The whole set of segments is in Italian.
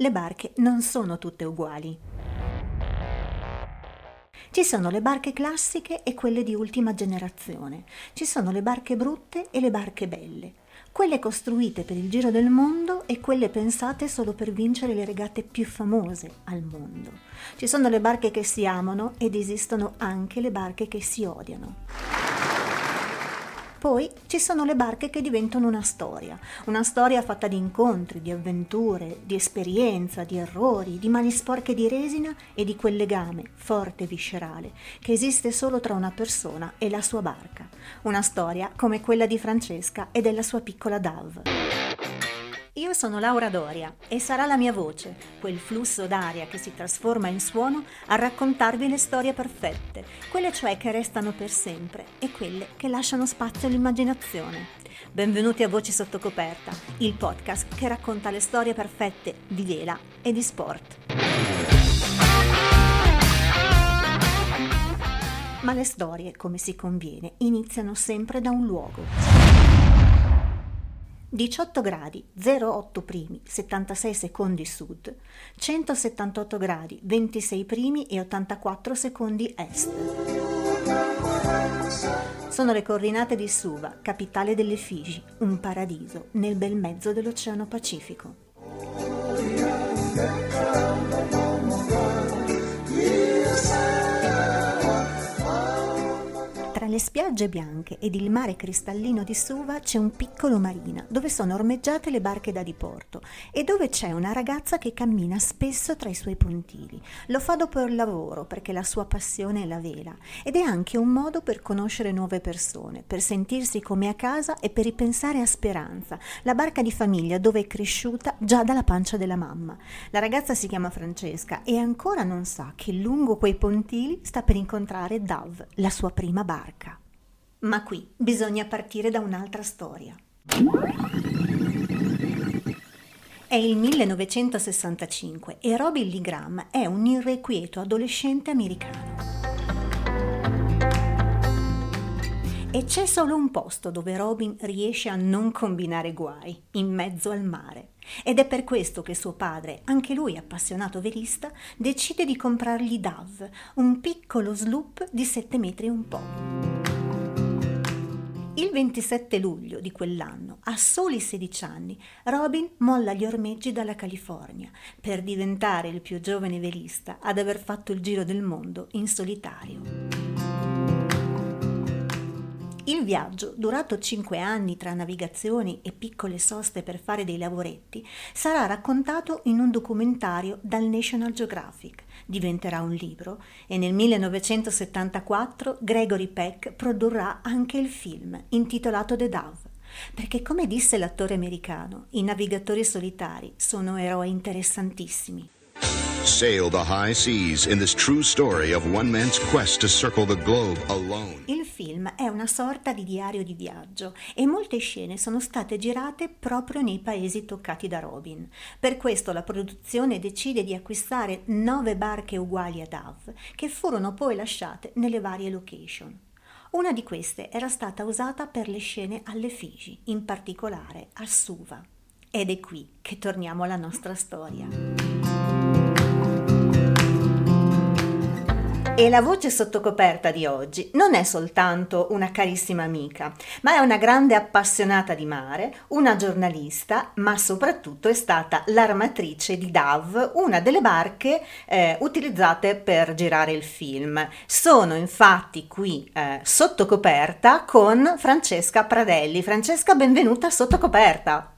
le barche non sono tutte uguali. Ci sono le barche classiche e quelle di ultima generazione. Ci sono le barche brutte e le barche belle. Quelle costruite per il giro del mondo e quelle pensate solo per vincere le regate più famose al mondo. Ci sono le barche che si amano ed esistono anche le barche che si odiano. Poi ci sono le barche che diventano una storia, una storia fatta di incontri, di avventure, di esperienza, di errori, di mani sporche di resina e di quel legame forte e viscerale che esiste solo tra una persona e la sua barca. Una storia come quella di Francesca e della sua piccola Dove. Io sono Laura Doria e sarà la mia voce, quel flusso d'aria che si trasforma in suono, a raccontarvi le storie perfette, quelle cioè che restano per sempre e quelle che lasciano spazio all'immaginazione. Benvenuti a Voci sotto coperta, il podcast che racconta le storie perfette di vela e di sport. Ma le storie, come si conviene, iniziano sempre da un luogo. 18 gradi 08 primi 76 secondi sud, 178 gradi 26 primi e 84 secondi est. Sono le coordinate di Suva, capitale delle Figi, un paradiso nel bel mezzo dell'Oceano Pacifico. Le spiagge bianche ed il mare cristallino di Suva c'è un piccolo marina dove sono ormeggiate le barche da diporto e dove c'è una ragazza che cammina spesso tra i suoi pontili. Lo fa dopo il lavoro perché la sua passione è la vela ed è anche un modo per conoscere nuove persone, per sentirsi come a casa e per ripensare a Speranza, la barca di famiglia dove è cresciuta già dalla pancia della mamma. La ragazza si chiama Francesca e ancora non sa che lungo quei pontili sta per incontrare Dove, la sua prima barca. Ma qui bisogna partire da un'altra storia. È il 1965 e Robin Lee Graham è un irrequieto adolescente americano. E c'è solo un posto dove Robin riesce a non combinare guai, in mezzo al mare. Ed è per questo che suo padre, anche lui appassionato velista, decide di comprargli Dove, un piccolo sloop di 7 metri e un po'. Il 27 luglio di quell'anno, a soli 16 anni, Robin molla gli ormeggi dalla California per diventare il più giovane velista ad aver fatto il giro del mondo in solitario. Il viaggio, durato cinque anni tra navigazioni e piccole soste per fare dei lavoretti, sarà raccontato in un documentario dal National Geographic, diventerà un libro e nel 1974 Gregory Peck produrrà anche il film intitolato The Dove. Perché come disse l'attore americano, i navigatori solitari sono eroi interessantissimi. Sail the high seas in this true story of one man's quest to circle the globe alone. Il film è una sorta di diario di viaggio e molte scene sono state girate proprio nei paesi toccati da Robin. Per questo la produzione decide di acquistare nove barche uguali a Dove, che furono poi lasciate nelle varie location. Una di queste era stata usata per le scene alle Figi, in particolare a Suva. Ed è qui che torniamo alla nostra storia. E la voce sottocoperta di oggi non è soltanto una carissima amica, ma è una grande appassionata di mare, una giornalista, ma soprattutto è stata l'armatrice di DAV, una delle barche eh, utilizzate per girare il film. Sono infatti qui eh, sottocoperta con Francesca Pradelli. Francesca, benvenuta sottocoperta.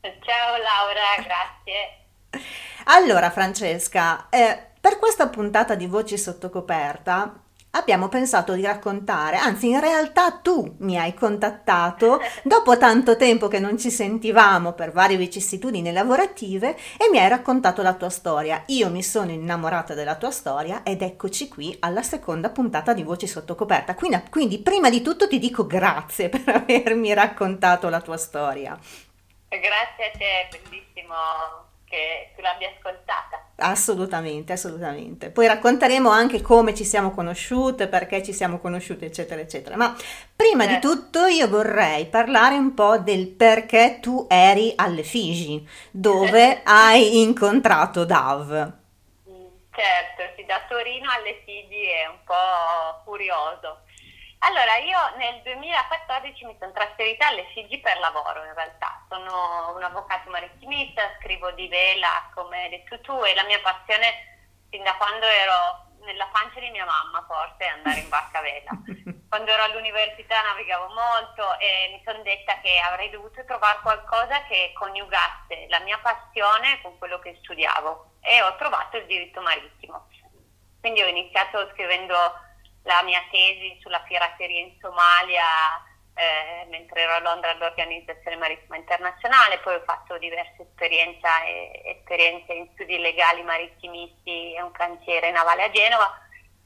Ciao Laura, grazie. Allora Francesca, eh, per questa puntata di Voci sotto coperta abbiamo pensato di raccontare, anzi in realtà tu mi hai contattato dopo tanto tempo che non ci sentivamo per varie vicissitudini lavorative e mi hai raccontato la tua storia. Io mi sono innamorata della tua storia ed eccoci qui alla seconda puntata di Voci sotto coperta. Quindi, quindi prima di tutto ti dico grazie per avermi raccontato la tua storia. Grazie a te, bellissimo che tu l'abbia ascoltata. Assolutamente, assolutamente. Poi racconteremo anche come ci siamo conosciute, perché ci siamo conosciute, eccetera, eccetera. Ma prima eh. di tutto io vorrei parlare un po' del perché tu eri alle Figi, dove hai incontrato Dav. Certo, sì, da Torino alle Figi è un po' curioso. Allora, io nel 2014 mi sono trasferita alle Figi per lavoro in realtà. Sono un avvocato marittimista, scrivo di vela come hai detto tu e la mia passione fin da quando ero nella pancia di mia mamma forse è andare in barca a vela. Quando ero all'università navigavo molto e mi sono detta che avrei dovuto trovare qualcosa che coniugasse la mia passione con quello che studiavo e ho trovato il diritto marittimo. Quindi ho iniziato scrivendo la mia tesi sulla pirateria in Somalia eh, mentre ero a Londra all'Organizzazione Marittima Internazionale, poi ho fatto diverse esperienze, esperienze in studi legali marittimisti e un cantiere navale a Genova,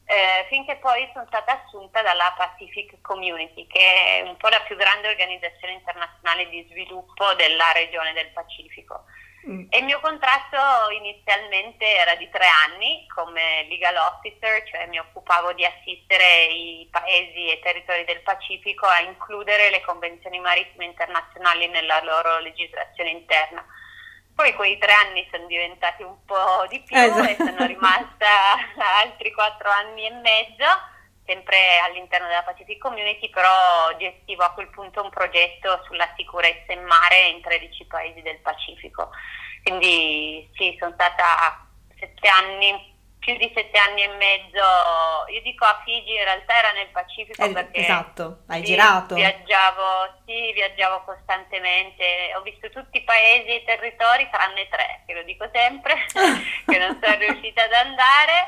eh, finché poi sono stata assunta dalla Pacific Community, che è un po' la più grande organizzazione internazionale di sviluppo della regione del Pacifico. Mm. E il mio contratto inizialmente era di tre anni come legal officer, cioè mi occupavo di assistere i paesi e territori del Pacifico a includere le convenzioni marittime internazionali nella loro legislazione interna. Poi quei tre anni sono diventati un po' di più esatto. e sono rimasta altri quattro anni e mezzo, sempre all'interno della Pacific Community, però gestivo a quel punto un progetto sulla sicurezza in mare in 13 paesi del Pacifico. Quindi sì, sono stata sette anni, più di sette anni e mezzo, io dico a Figi, in realtà era nel Pacifico eh, perché... Esatto, hai sì, girato. Viaggiavo, sì, viaggiavo costantemente, ho visto tutti i paesi e i territori tranne tre, che lo dico sempre, che non sono riuscita ad andare,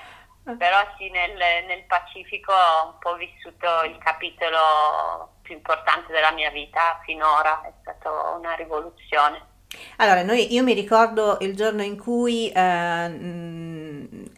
però sì, nel, nel Pacifico ho un po' vissuto il capitolo più importante della mia vita finora, è stata una rivoluzione. Allora, noi, io mi ricordo il giorno in cui eh,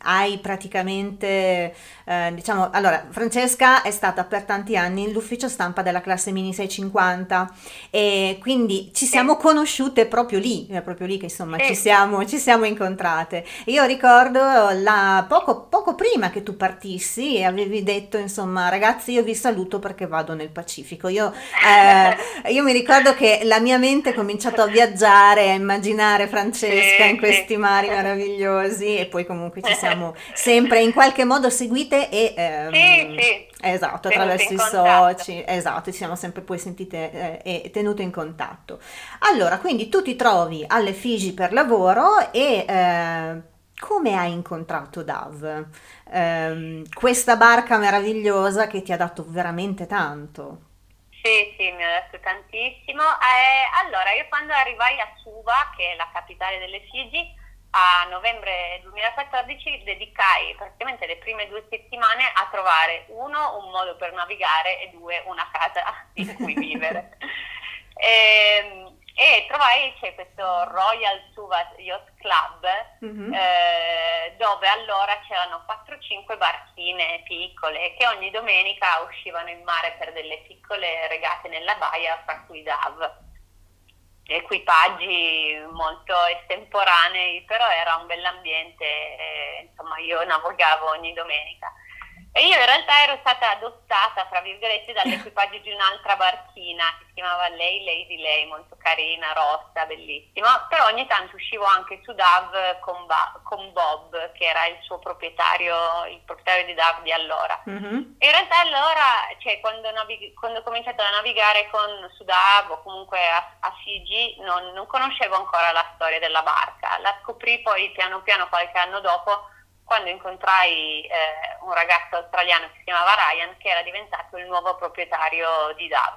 hai praticamente, eh, diciamo, allora Francesca è stata per tanti anni l'ufficio stampa della classe Mini 650 e quindi ci siamo conosciute proprio lì, è proprio lì che insomma ci siamo, ci siamo incontrate. Io ricordo la, poco, poco prima che tu partissi avevi detto insomma ragazzi io vi saluto perché vado nel Pacifico. Io, eh, io mi ricordo che la mia mente ha cominciato a viaggiare, a immaginare Francesca in questi mari meravigliosi e poi comunque ci siamo siamo sempre in qualche modo seguite e... Ehm, sì, sì. Esatto, attraverso i soci, esatto, ci siamo sempre poi sentite eh, e tenute in contatto. Allora, quindi tu ti trovi alle Figi per lavoro e eh, come hai incontrato Dav? Eh, questa barca meravigliosa che ti ha dato veramente tanto. Sì, sì, mi ha dato tantissimo. Eh, allora, io quando arrivai a Suva, che è la capitale delle Figi, a novembre 2014 dedicai praticamente le prime due settimane a trovare uno un modo per navigare e due una casa in cui vivere. e, ehm, e, trovai c'è questo Royal Suva Yacht Club mm-hmm. eh, dove allora c'erano 4-5 barchine piccole che ogni domenica uscivano in mare per delle piccole regate nella baia, fra cui Dav equipaggi molto estemporanei, però era un bell'ambiente, e, insomma io navigavo ogni domenica. E io in realtà ero stata adottata, fra virgolette, dall'equipaggio di un'altra barchina che si chiamava Lei Lady Lei, molto carina, rossa, bellissima, però ogni tanto uscivo anche su DAV con, ba- con Bob, che era il suo proprietario, il proprietario di DAV di allora. Mm-hmm. E in realtà allora, cioè, quando, navig- quando, ho cominciato a navigare con, su DAV o comunque a, a Figi, non, non conoscevo ancora la storia della barca, la scoprì poi piano piano qualche anno dopo quando incontrai eh, un ragazzo australiano che si chiamava Ryan che era diventato il nuovo proprietario di Dav.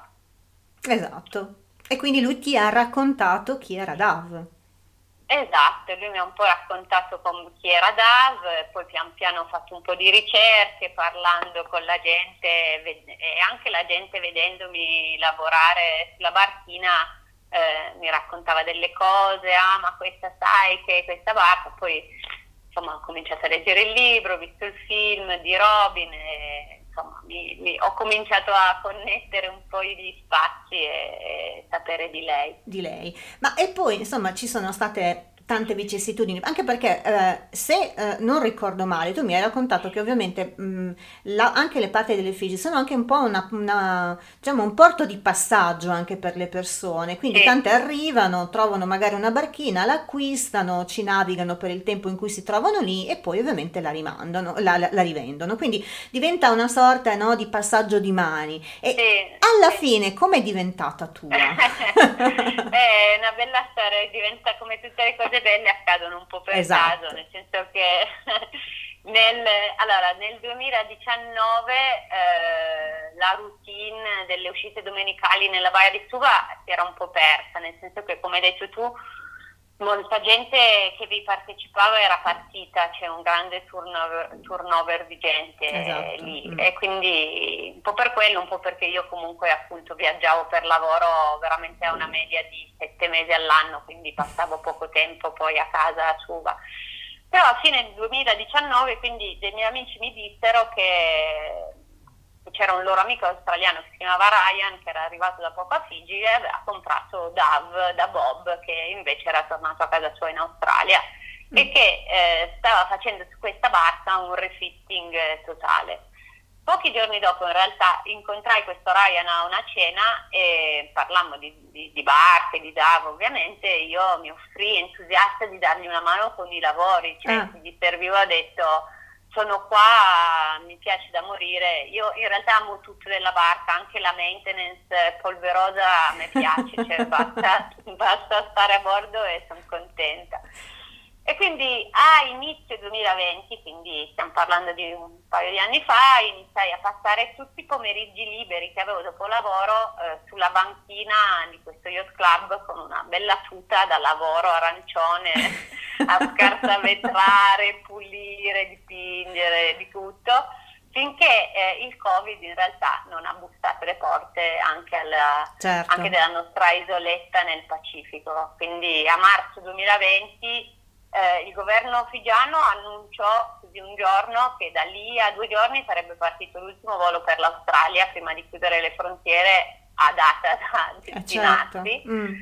Esatto. E quindi lui ti ha raccontato chi era Dav. Esatto, lui mi ha un po' raccontato chi era Dav, poi pian piano ho fatto un po' di ricerche parlando con la gente e anche la gente vedendomi lavorare sulla barchina eh, mi raccontava delle cose, ah ma questa sai che questa barca, poi insomma, ho cominciato a leggere il libro, ho visto il film di Robin e insomma, mi, mi, ho cominciato a connettere un po' gli spazi e, e, sapere di lei. Di lei. Ma e poi insomma ci sono state tante vicissitudini, anche perché eh, se eh, non ricordo male, tu mi hai raccontato che ovviamente mh, la, anche le parti delle Figi sono anche un po' una, una, diciamo, un porto di passaggio anche per le persone, quindi sì. tante arrivano, trovano magari una barchina, l'acquistano, ci navigano per il tempo in cui si trovano lì e poi ovviamente la rimandano, la, la, la rivendono, quindi diventa una sorta no, di passaggio di mani. E alla fine come è diventata tua? è una bella storia, diventa come tutte le cose cose belle accadono un po' per esatto. caso, nel senso che nel, allora, nel 2019 eh, la routine delle uscite domenicali nella Baia di Suva si era un po' persa, nel senso che come hai detto tu molta gente che vi partecipava era partita, c'è un grande turnover, turnover di gente esatto. lì mm. e quindi un po' per quello, un po' perché io comunque appunto viaggiavo per lavoro veramente a una media di sette mesi all'anno, quindi passavo poco tempo poi a casa a Suva. Però a fine 2019 quindi dei miei amici mi dissero che c'era un loro amico australiano che si chiamava Ryan che era arrivato da poco a Figi e aveva comprato Dove da Bob che invece era tornato a casa sua in Australia mm. e che eh, stava facendo su questa barca un refitting eh, totale. Pochi giorni dopo in realtà incontrai questo Ryan a una cena e parlammo di, di, di barche, di Davo ovviamente, io mi offrì entusiasta di dargli una mano con i lavori, cioè ah. gli servivo, ho detto sono qua, mi piace da morire. Io in realtà amo tutto della barca, anche la maintenance polverosa a me piace, cioè basta, basta stare a bordo e sono contenta. E quindi a inizio 2020, quindi stiamo parlando di un paio di anni fa, iniziai a passare tutti i pomeriggi liberi che avevo dopo lavoro eh, sulla banchina di questo yacht club con una bella tuta da lavoro arancione a scartavetrare, pulire, dipingere, di tutto, finché eh, il Covid in realtà non ha bussato le porte anche, alla, certo. anche della nostra isoletta nel Pacifico. Quindi a marzo 2020 eh, il governo figiano annunciò di un giorno che da lì a due giorni sarebbe partito l'ultimo volo per l'Australia prima di chiudere le frontiere a data da destinarsi. Eh certo. mm.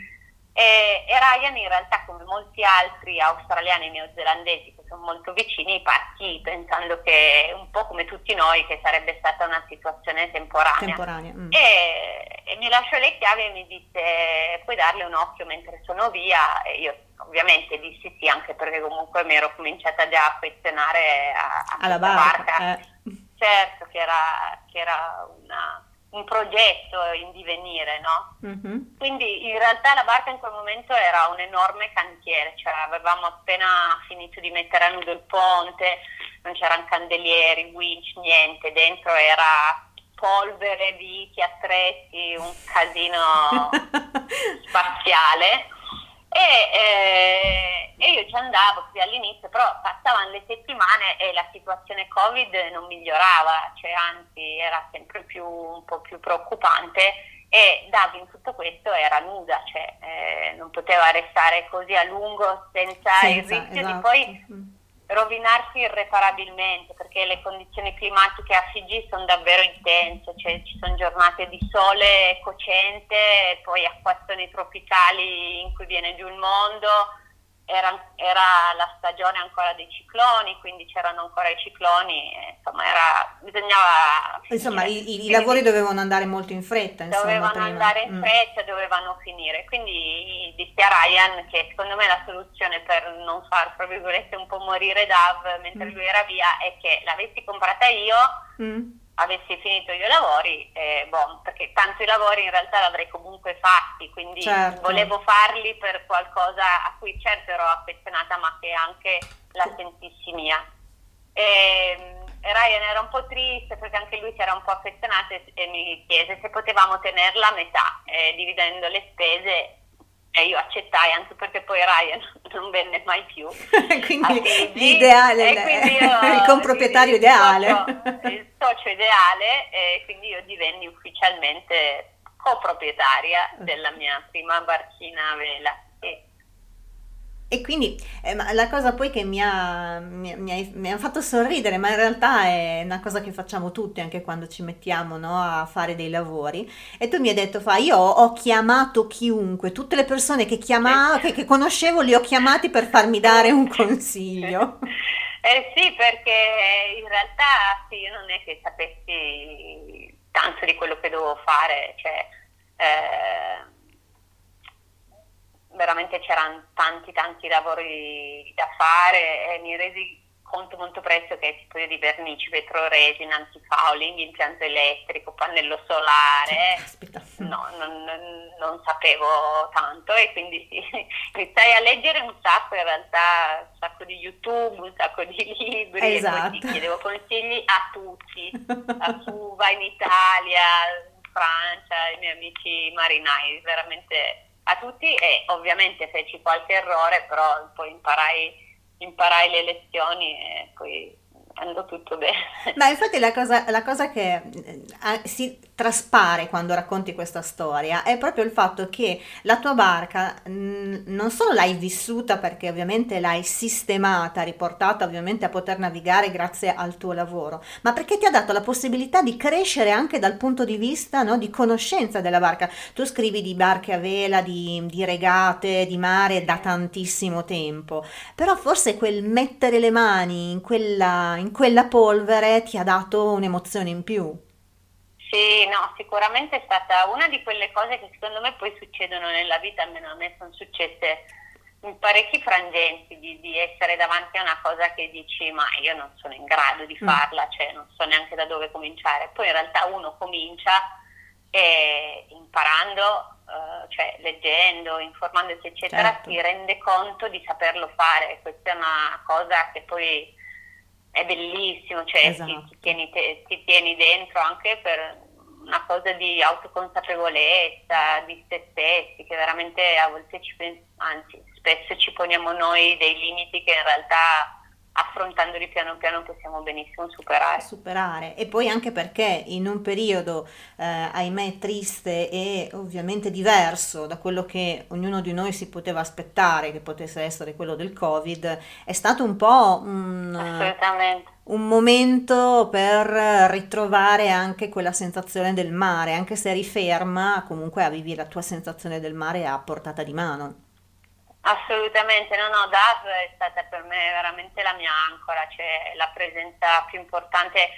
E, e, Ryan in realtà come molti altri australiani e neozelandesi che sono molto vicini partì pensando che un po' come tutti noi che sarebbe stata una situazione temporanea, temporanea mm. e, e, mi lasciò le chiavi e mi disse puoi darle un occhio mentre sono via e io ovviamente dissi sì anche perché comunque mi ero cominciata già a affezionare a, a alla barca, barca. Eh. certo che era, che era una un progetto in divenire, no? Mm-hmm. Quindi in realtà la barca in quel momento era un enorme cantiere, cioè avevamo appena finito di mettere a nudo il ponte, non c'erano candelieri, winch, niente, dentro era polvere, viti, attrezzi, un casino spaziale e, eh, e, io ci andavo qui all'inizio, però passavano le settimane e la situazione Covid non migliorava, cioè anzi era sempre più, un po' più preoccupante e Davi in tutto questo era nuda, cioè eh, non poteva restare così a lungo senza, senza il rischio esatto. di poi mm rovinarsi irreparabilmente perché le condizioni climatiche a Figi sono davvero intense, cioè ci sono giornate di sole cocente, poi acquazzoni tropicali in cui viene giù il mondo, era, era, la stagione ancora dei cicloni, quindi c'erano ancora i cicloni, insomma era, bisognava... Insomma i, i, lavori dovevano andare molto in fretta. Insomma, dovevano prima. andare in mm. fretta, dovevano finire, quindi dissi a Ryan che secondo me la soluzione per non far, tra virgolette, un po' morire Dav mentre mm. lui era via è che l'avessi comprata io... Mm avessi finito io i lavori, eh, boh, perché tanto i lavori in realtà l'avrei comunque fatti, quindi certo. volevo farli per qualcosa a cui certo ero affezionata, ma che anche la sentissi mia. E, e Ryan era un po' triste perché anche lui si era un po' affezionato e, e mi chiese se potevamo tenerla a metà, eh, dividendo le spese e io accettai anche perché poi Ryan non venne mai più. quindi l'ideale, quindi io, il comproprietario ideale. Il socio, il socio ideale e quindi io divenni ufficialmente coproprietaria della mia prima barchina a vela. E quindi eh, la cosa poi che mi ha, mi, mi, mi ha, fatto sorridere, ma in realtà è una cosa che facciamo tutti anche quando ci mettiamo no, a fare dei lavori. E tu mi hai detto, fa, io ho chiamato chiunque, tutte le persone che, chiamavo, che, che conoscevo li ho chiamati per farmi dare un consiglio. Eh sì, perché in realtà sì, io non è che sapessi tanto di quello che dovevo fare, cioè... Eh, veramente c'erano tanti tanti lavori da fare e mi resi conto molto presto che tipo di vernici, vetroresina, antifouling, impianto elettrico, pannello solare, no, non, non, non, sapevo tanto e quindi sì, iniziai a leggere un sacco in realtà, un sacco di YouTube, un sacco di libri esatto. e poi chiedevo consigli a tutti, a Cuba, in Italia, in Francia, ai miei amici marinai, veramente a tutti e ovviamente feci qualche errore, però poi imparai, imparai le lezioni e poi andò tutto bene. Ma infatti la cosa, la cosa che eh, si traspare quando racconti questa storia è proprio il fatto che la tua barca mh, non solo l'hai vissuta perché ovviamente l'hai sistemata, riportata ovviamente a poter navigare grazie al tuo lavoro, ma perché ti ha dato la possibilità di crescere anche dal punto di vista no, di conoscenza della barca. Tu scrivi di barche a vela, di, di regate, di mare da tantissimo tempo, però forse quel mettere le mani in quella, in quella polvere ti ha dato un'emozione in più. Sì, no, sicuramente è stata una di quelle cose che secondo me poi succedono nella vita, almeno a me sono successe in parecchi frangenti di, di, essere davanti a una cosa che dici ma io non sono in grado di mm. farla, cioè non so neanche da dove cominciare. Poi in realtà uno comincia e imparando, uh, cioè leggendo, informandosi eccetera, certo. si rende conto di saperlo fare. Questa è una cosa che poi è bellissimo, cioè esatto. ti, ti, tieni te, ti, tieni dentro anche per una cosa di autoconsapevolezza di se stessi, che veramente a volte ci pensiamo, anzi spesso ci poniamo noi dei limiti che in realtà affrontandoli piano piano possiamo benissimo superare. Superare e poi anche perché in un periodo eh, ahimè triste e ovviamente diverso da quello che ognuno di noi si poteva aspettare che potesse essere quello del Covid, è stato un po' un, un momento per ritrovare anche quella sensazione del mare, anche se eri ferma, comunque avevi la tua sensazione del mare a portata di mano. Assolutamente, no, no, DAV è stata per me veramente la mia ancora, cioè la presenza più importante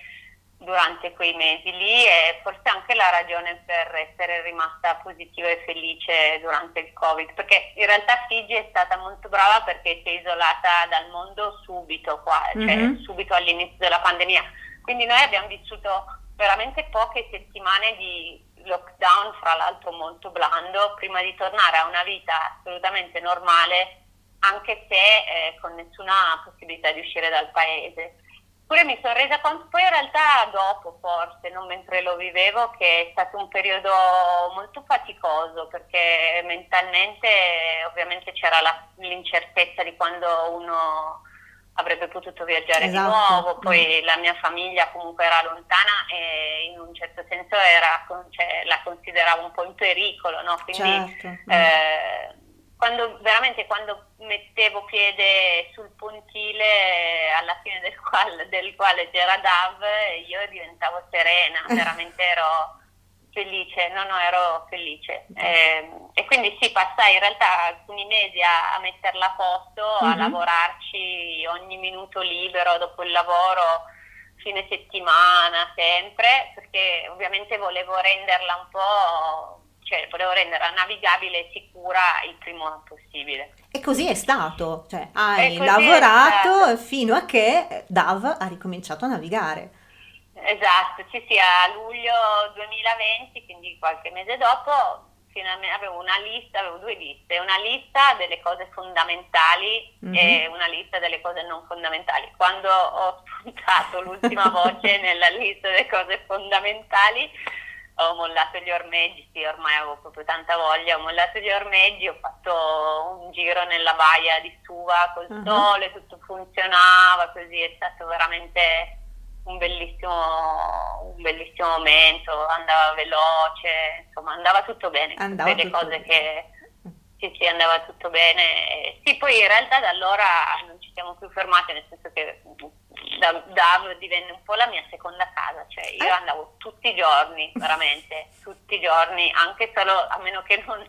durante quei mesi lì e forse anche la ragione per essere rimasta positiva e felice durante il Covid, perché in realtà Figi è stata molto brava perché si è isolata dal mondo subito qua, cioè mm-hmm. subito all'inizio della pandemia. Quindi noi abbiamo vissuto veramente poche settimane di lockdown, fra l'altro molto blando, prima di tornare a una vita assolutamente normale, anche se eh, con nessuna possibilità di uscire dal paese. Pure mi sono resa conto, poi in realtà dopo forse, non mentre lo vivevo, che è stato un periodo molto faticoso perché mentalmente ovviamente c'era la, l'incertezza di quando uno avrebbe potuto viaggiare esatto. di nuovo, poi mm. la mia famiglia comunque era lontana e in un certo senso era, cioè, la consideravo un po' in pericolo, no? quindi certo. Mm. eh, quando, veramente quando mettevo piede sul pontile alla fine del quale, del quale c'era Dav io diventavo serena, veramente ero felice, no, no, ero felice. Eh, e quindi sì, passai in realtà alcuni mesi a, a metterla a posto, mm-hmm. a lavorarci ogni minuto libero dopo il lavoro, fine settimana, sempre, perché ovviamente volevo renderla un po', cioè volevo renderla navigabile e sicura il primo possibile. E così è stato, cioè hai lavorato fino a che DAV ha ricominciato a navigare. Esatto, sì sì, a luglio 2020, quindi qualche mese dopo, finalmente avevo una lista, avevo due liste, una lista delle cose fondamentali mm-hmm. e una lista delle cose non fondamentali. Quando ho spuntato l'ultima voce nella lista delle cose fondamentali, ho mollato gli ormeggi, sì, ormai avevo proprio tanta voglia, ho mollato gli ormeggi, ho fatto un giro nella baia di Suva col uh-huh. sole, tutto funzionava, così è stato veramente un bellissimo, un bellissimo momento, andava veloce, insomma andava tutto bene, andava tutte le cose bene. che sì, sì, andava tutto bene. Sì, poi in realtà da allora non ci siamo più fermati, nel senso che da, da divenne un po' la mia seconda casa, cioè io eh? andavo tutti i giorni, veramente, tutti i giorni, anche solo a meno che non,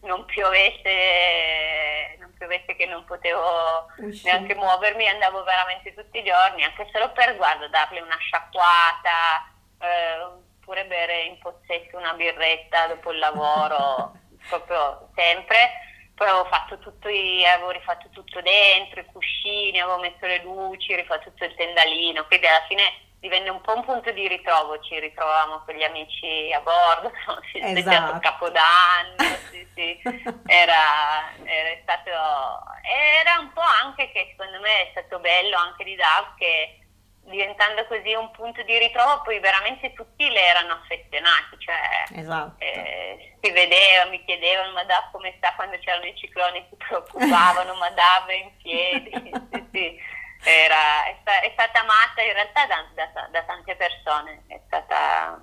non piovesse, non piovesse che non potevo Uscì. neanche muovermi, andavo veramente tutti i giorni, anche solo per guarda, darle una sciacquata, eh, oppure bere in pozzetto una birretta dopo il lavoro. proprio sempre. Poi avevo fatto tutto, avevo rifatto tutto dentro, i cuscini, avevo messo le luci, rifatto tutto il tendalino, quindi alla fine divenne un po' un punto di ritrovo, ci ritrovavamo con gli amici a bordo, siamo esatto. Capodanno, sì, sì. Era, era, stato, era un po' anche che secondo me è stato bello anche di DAV che diventando così un punto di ritrovo, poi veramente tutti le erano affezionati, cioè esatto. eh, si vedeva, mi chiedevano ma da come sta quando c'erano i cicloni, si preoccupavano, ma Dav in piedi, sì, sì. Era, è, è, stata amata in realtà da, da, da tante persone, è stata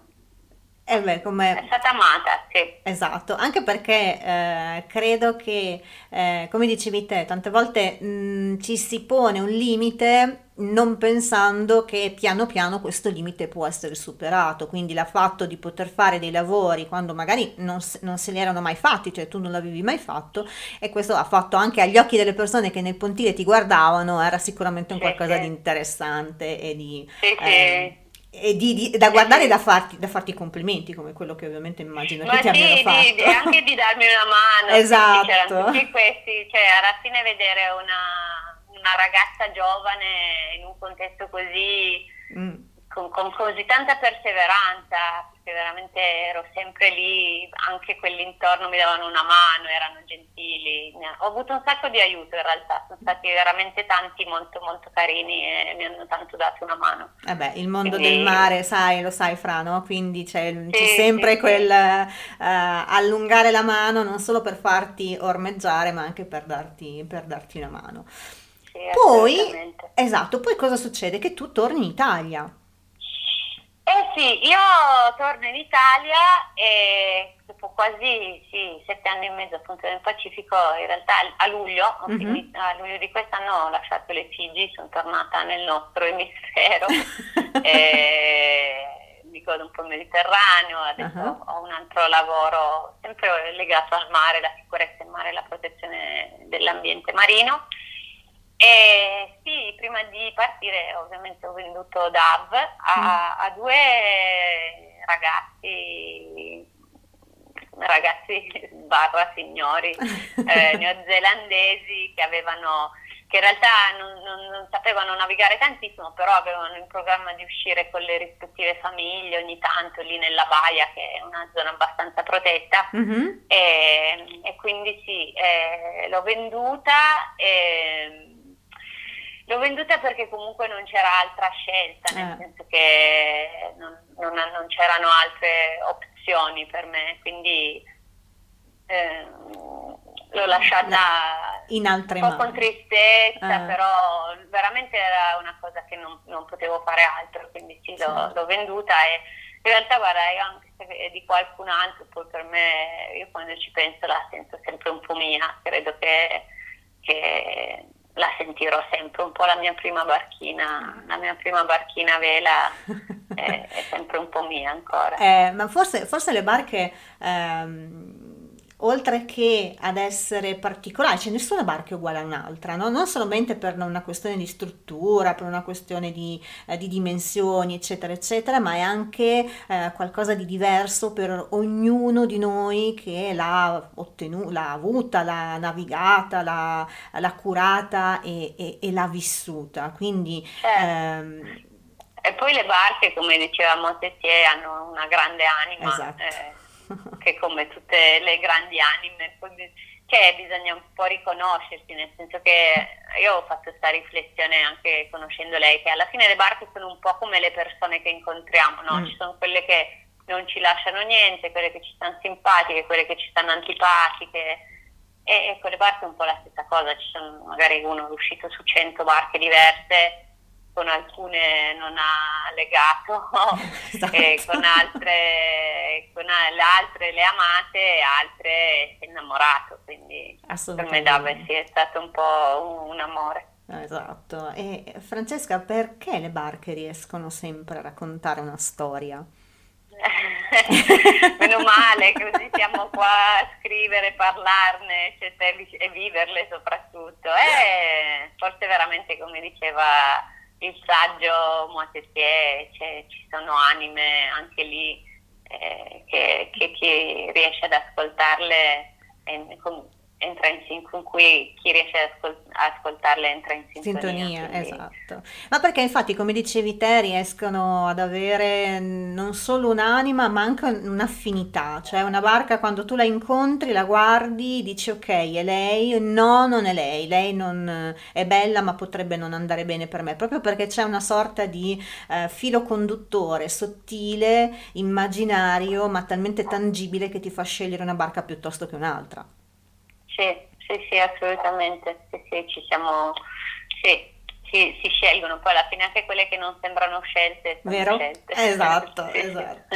eh beh. È stata amata, sì. Esatto, anche perché eh, credo che, eh, come dicevi te, tante volte mh, mm, ci si pone un limite non pensando che piano piano questo limite può essere superato, quindi l'ha fatto di poter fare dei lavori quando magari non, non se li erano mai fatti, cioè tu non l'avevi mai fatto e questo ha fatto anche agli occhi delle persone che nel pontile ti guardavano, era sicuramente un sì, qualcosa sì. di interessante e di... Sì, eh, e di, di, da guardare e da farti, da farti complimenti come quello che ovviamente immagino Ma che sì, ti abbiano fatto. di, anche di darmi una mano esatto. tutti questi, cioè alla fine vedere una, una ragazza giovane in un contesto così mm con, con, così tanta perseveranza, perché veramente ero sempre lì, anche quelli intorno mi davano una mano, erano gentili. Ho avuto un sacco di aiuto in realtà, sono stati veramente tanti molto molto carini e mi hanno tanto dato una mano. Vabbè, il mondo Quindi... del mare, sai, lo sai Fra, no? Quindi c'è, sì, c'è sempre sì, quel sì. Uh, allungare la mano non solo per farti ormeggiare, ma anche per darti, per darti una mano. poi, esatto, poi cosa succede? Che tu torni in Italia. Eh sì, io torno in Italia e dopo quasi sì, sette anni e mezzo appunto nel Pacifico, in realtà a luglio, mm-hmm. a luglio di quest'anno ho lasciato le Figi, sono tornata nel nostro emisfero, e mi godo un po' il Mediterraneo, adesso uh-huh. ho un altro lavoro sempre legato al mare, la sicurezza in mare e la protezione dell'ambiente marino. E sì, prima di partire ovviamente ho venduto DAV a, mm. a due ragazzi, ragazzi barra signori eh, neozelandesi che avevano che in realtà non, non, non, sapevano navigare tantissimo, però avevano in programma di uscire con le rispettive famiglie ogni tanto lì nella baia, che è una zona abbastanza protetta. Mm-hmm. E, e, quindi sì, eh, l'ho venduta. E, L'ho venduta perché comunque non c'era altra scelta, nel eh. senso che non, non, non, c'erano altre opzioni per me, quindi eh, l'ho lasciata in altre un po' con tristezza, eh. però veramente era una cosa che non, non potevo fare altro, quindi sì, l'ho, sì. l'ho venduta e in realtà guarda, io anche se è di qualcun altro, poi per me, io quando ci penso la sento sempre un po' mia, credo che, che la sentirò sempre un po' la mia prima barchina, la mia prima barchina a vela è, è sempre un po' mia ancora. Eh, ma forse, forse le barche ehm, oltre che ad essere particolari, cioè nessuna barca è uguale a un'altra, no? non solamente per una questione di struttura, per una questione di, eh, di dimensioni, eccetera, eccetera, ma è anche eh, qualcosa di diverso per ognuno di noi che l'ha, ottenu- l'ha avuta, l'ha navigata, l'ha, l'ha curata e, e, e, l'ha vissuta. Quindi, eh. ehm, e poi le barche, come dicevamo Tessier, hanno una grande anima. Esatto eh, che come tutte le grandi anime, cioè bisogna un po' riconoscersi, nel senso che io ho fatto questa riflessione anche conoscendo lei, che alla fine le barche sono un po' come le persone che incontriamo, no? Mm. Ci sono quelle che non ci lasciano niente, quelle che ci stanno simpatiche, quelle che ci stanno antipatiche. E, e con le barche è un po' la stessa cosa, ci sono magari uno uscito su 100 barche diverse con alcune non ha legato esatto. e con altre, con le altre le amate e altre si è innamorato, quindi per me Dave sì, è stato un po' un, un amore. Esatto. E Francesca, perché le barche riescono sempre a raccontare una storia? Meno male, così siamo qua a scrivere, parlarne eccetera, e viverle soprattutto. E forse veramente, come diceva il saggio Montesquieu, ci sono anime anche lì eh, che, che, chi riesce ad ascoltarle è, entra in sync con cui chi riesce ad ascol- ascoltarle entra in sintonia. Sintonia, quindi... esatto. Ma perché infatti, come dicevi te, riescono ad avere non solo un'anima, ma anche un'affinità. Cioè una barca quando tu la incontri, la guardi, dici ok, è lei, no, non è lei, lei non è bella ma potrebbe non andare bene per me, proprio perché c'è una sorta di eh, filo conduttore sottile, immaginario, ma talmente tangibile che ti fa scegliere una barca piuttosto che un'altra. Sì, sì, sì, assolutamente. Sì, sì, ci siamo. Sì, si, si, scelgono poi alla fine anche quelle che non sembrano scelte. Vero? Scelte. Esatto, sì. esatto.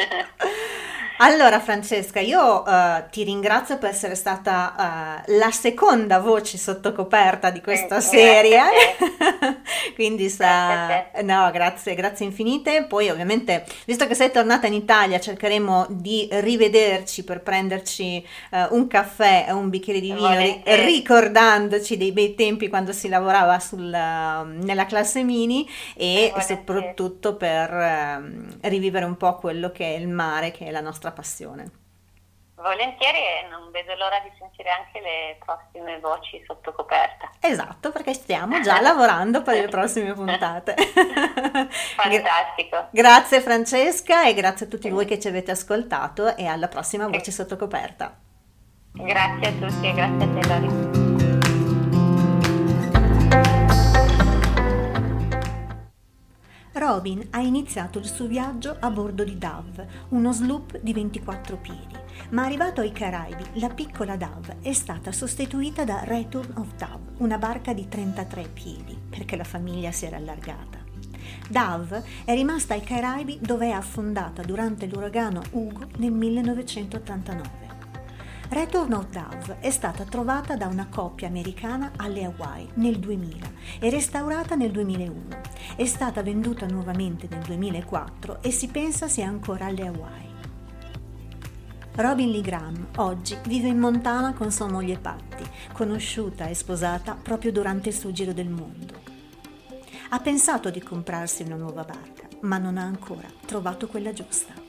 Allora Francesca, io uh, ti ringrazio per essere stata uh, la seconda voce sotto coperta di questa serie, quindi sa... no, grazie, grazie infinite. Poi ovviamente, visto che sei tornata in Italia, cercheremo di rivederci per prenderci uh, un caffè e un bicchiere di vino, ricordandoci dei bei tempi quando si lavorava sul, nella classe mini e soprattutto per ehm, rivivere un po' quello che è il mare, che è la nostra passione. Volentieri e non vedo l'ora di sentire anche le prossime voci sotto coperta. Esatto, perché stiamo già lavorando per le prossime puntate. Fantastico. grazie Francesca e grazie a tutti voi che ci avete ascoltato e alla prossima voce sotto coperta. Grazie a tutti e grazie a te Lori. Robin ha iniziato il suo viaggio a bordo di Dove, uno sloop di 24 piedi, ma arrivato ai Caraibi la piccola Dove è stata sostituita da Return of Dove, una barca di 33 piedi, perché la famiglia si era allargata. Dove è rimasta ai Caraibi dove è affondata durante l'uragano Ugo nel 1989. Return of Dove è stata trovata da una coppia americana alle Hawaii nel 2000 e restaurata nel 2001. È stata venduta nuovamente nel 2004 e si pensa sia ancora alle Hawaii. Robin Lee Graham oggi vive in Montana con sua moglie Patti, conosciuta e sposata proprio durante il suo giro del mondo. Ha pensato di comprarsi una nuova barca, ma non ha ancora trovato quella giusta.